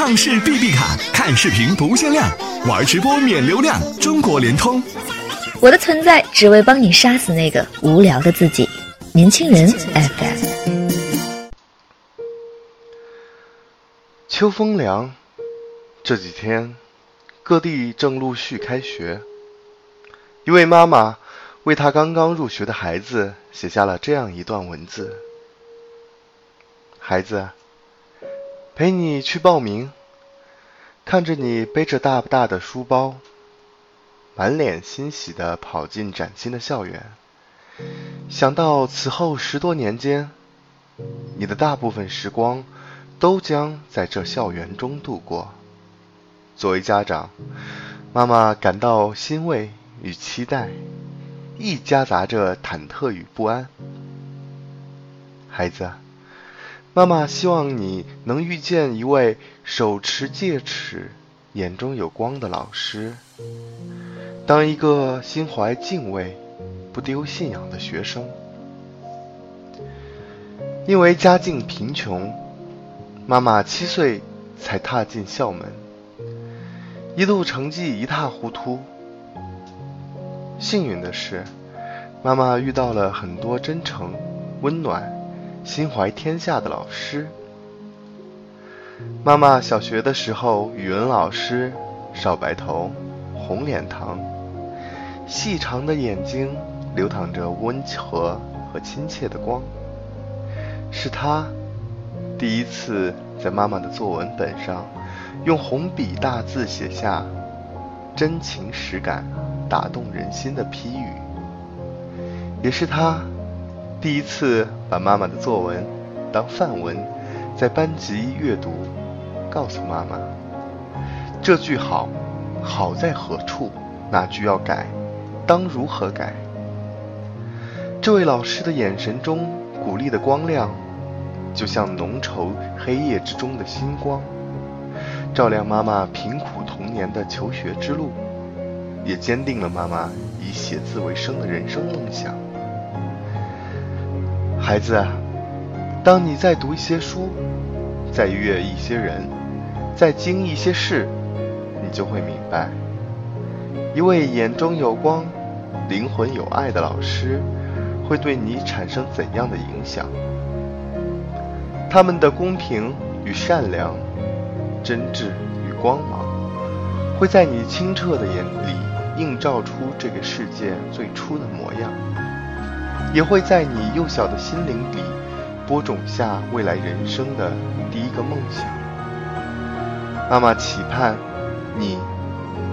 畅视 B B 卡，看视频不限量，玩直播免流量，中国联通。我的存在只为帮你杀死那个无聊的自己。年轻人 FM。秋风凉，这几天各地正陆续开学。一位妈妈为她刚刚入学的孩子写下了这样一段文字：孩子，陪你去报名，看着你背着大不大的书包，满脸欣喜地跑进崭新的校园，想到此后十多年间，你的大部分时光。都将在这校园中度过。作为家长，妈妈感到欣慰与期待，亦夹杂着忐忑与不安。孩子，妈妈希望你能遇见一位手持戒尺、眼中有光的老师，当一个心怀敬畏、不丢信仰的学生。因为家境贫穷。妈妈七岁才踏进校门，一路成绩一塌糊涂。幸运的是，妈妈遇到了很多真诚、温暖、心怀天下的老师。妈妈小学的时候，语文老师少白头、红脸膛，细长的眼睛流淌着温和和亲切的光，是他。第一次在妈妈的作文本上，用红笔大字写下真情实感、打动人心的批语，也是他第一次把妈妈的作文当范文，在班级阅读，告诉妈妈这句好，好在何处？哪句要改？当如何改？这位老师的眼神中鼓励的光亮。就像浓稠黑夜之中的星光，照亮妈妈贫苦童年的求学之路，也坚定了妈妈以写字为生的人生梦想。孩子，当你再读一些书，再阅一些人，再经一些事，你就会明白，一位眼中有光、灵魂有爱的老师，会对你产生怎样的影响。他们的公平与善良，真挚与光芒，会在你清澈的眼里映照出这个世界最初的模样，也会在你幼小的心灵里播种下未来人生的第一个梦想。妈妈期盼你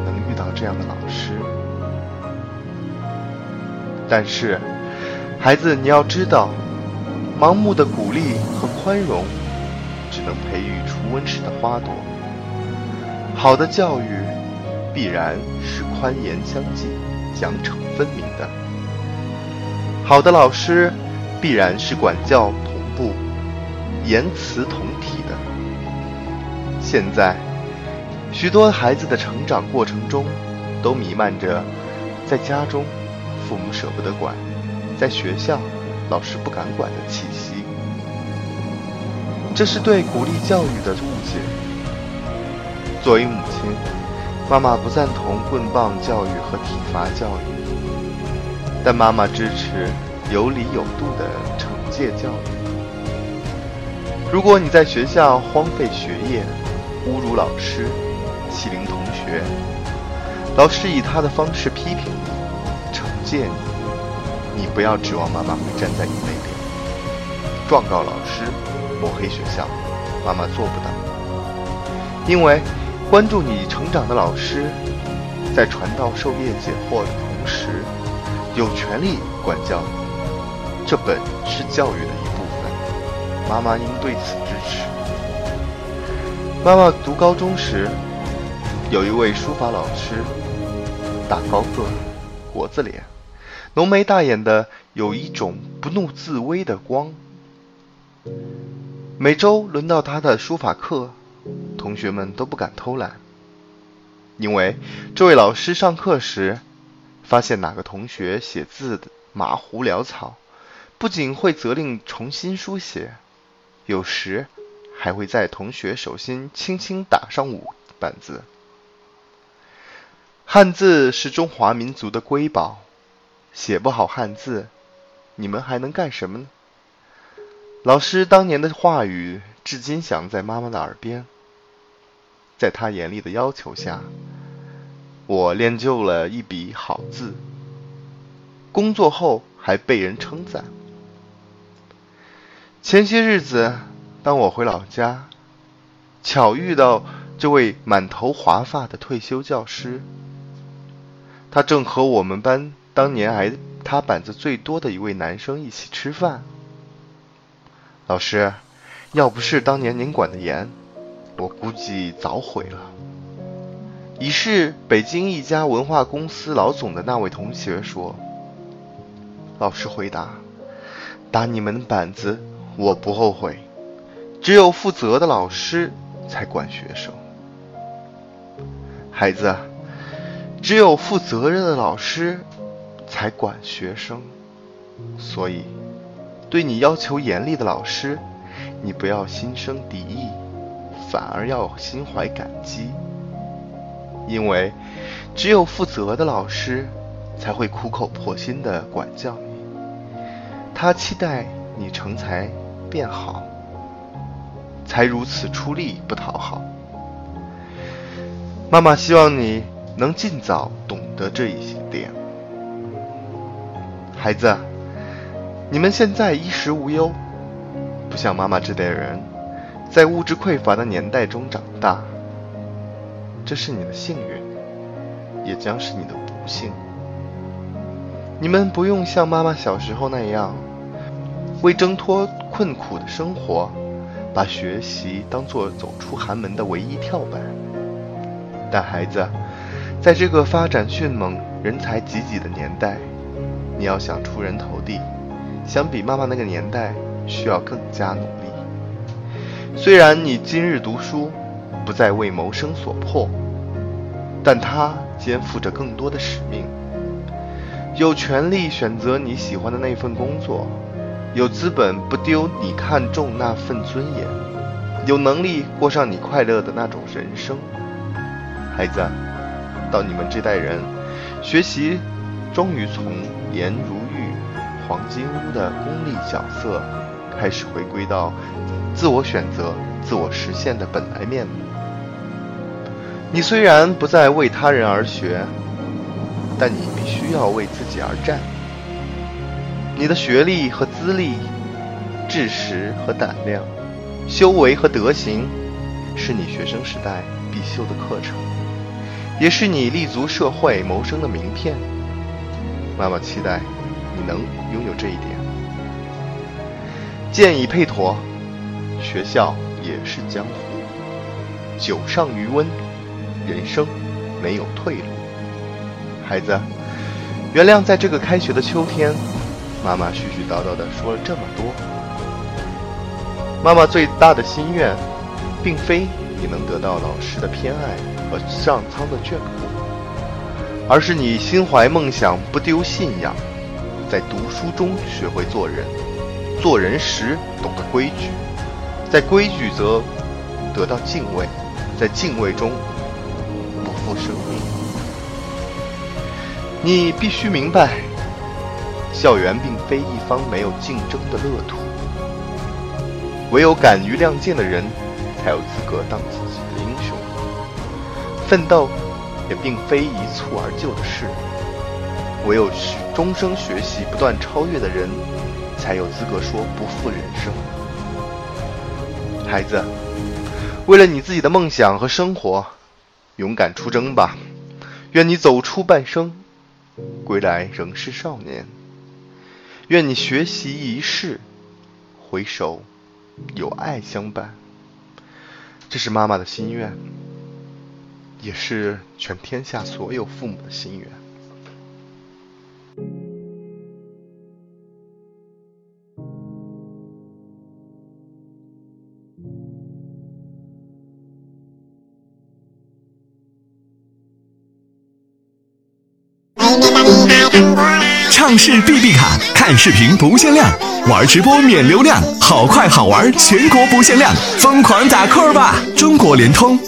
能遇到这样的老师，但是，孩子，你要知道。盲目的鼓励和宽容，只能培育出温室的花朵。好的教育，必然是宽严相济、奖惩分明的；好的老师，必然是管教同步、言辞同体的。现在，许多孩子的成长过程中，都弥漫着在家中父母舍不得管，在学校。老师不敢管的气息，这是对鼓励教育的误解。作为母亲，妈妈不赞同棍棒教育和体罚教育，但妈妈支持有理有度的惩戒教育。如果你在学校荒废学业、侮辱老师、欺凌同学，老师以他的方式批评你、惩戒你。你不要指望妈妈会站在你那边，状告老师，抹黑学校，妈妈做不到。因为关注你成长的老师，在传道授业解惑的同时，有权利管教你，这本是教育的一部分。妈妈应对此支持。妈妈读高中时，有一位书法老师，大高个，国字脸。浓眉大眼的，有一种不怒自威的光。每周轮到他的书法课，同学们都不敢偷懒，因为这位老师上课时，发现哪个同学写字马虎潦草，不仅会责令重新书写，有时还会在同学手心轻轻打上五板字。汉字是中华民族的瑰宝，写不好汉字，你们还能干什么呢？老师当年的话语，至今响在妈妈的耳边。在他严厉的要求下，我练就了一笔好字。工作后还被人称赞。前些日子，当我回老家，巧遇到这位满头华发的退休教师。他正和我们班当年挨他板子最多的一位男生一起吃饭。老师，要不是当年您管得严，我估计早毁了。已是北京一家文化公司老总的那位同学说。老师回答：“打你们的板子，我不后悔。只有负责的老师才管学生，孩子。”只有负责任的老师才管学生，所以对你要求严厉的老师，你不要心生敌意，反而要心怀感激。因为只有负责的老师才会苦口婆心的管教你，他期待你成才变好，才如此出力不讨好。妈妈希望你。能尽早懂得这一点，孩子，你们现在衣食无忧，不像妈妈这代人，在物质匮乏的年代中长大，这是你的幸运，也将是你的不幸。你们不用像妈妈小时候那样，为挣脱困苦的生活，把学习当做走出寒门的唯一跳板。但孩子。在这个发展迅猛、人才济济的年代，你要想出人头地，相比妈妈那个年代，需要更加努力。虽然你今日读书，不再为谋生所迫，但他肩负着更多的使命。有权利选择你喜欢的那份工作，有资本不丢你看重那份尊严，有能力过上你快乐的那种人生，孩子。到你们这代人，学习终于从颜如玉、黄金屋的功利角色，开始回归到自我选择、自我实现的本来面目。你虽然不再为他人而学，但你必须要为自己而战。你的学历和资历、知识和胆量、修为和德行，是你学生时代必修的课程。也是你立足社会谋生的名片。妈妈期待你能拥有这一点。剑已配妥，学校也是江湖。酒上余温，人生没有退路。孩子，原谅在这个开学的秋天，妈妈絮絮叨叨的说了这么多。妈妈最大的心愿，并非你能得到老师的偏爱。和上苍的眷顾，而是你心怀梦想，不丢信仰，在读书中学会做人，做人时懂得规矩，在规矩则得到敬畏，在敬畏中不生命。你必须明白，校园并非一方没有竞争的乐土，唯有敢于亮剑的人，才有资格当自己的英雄。奋斗也并非一蹴而就的事，唯有是终生学习、不断超越的人，才有资格说不负人生。孩子，为了你自己的梦想和生活，勇敢出征吧！愿你走出半生，归来仍是少年。愿你学习一世，回首有爱相伴。这是妈妈的心愿。也是全天下所有父母的心愿。畅视 B B 卡，看视频不限量。玩直播免流量，好快好玩，全国不限量，疯狂打 call 吧！中国联通。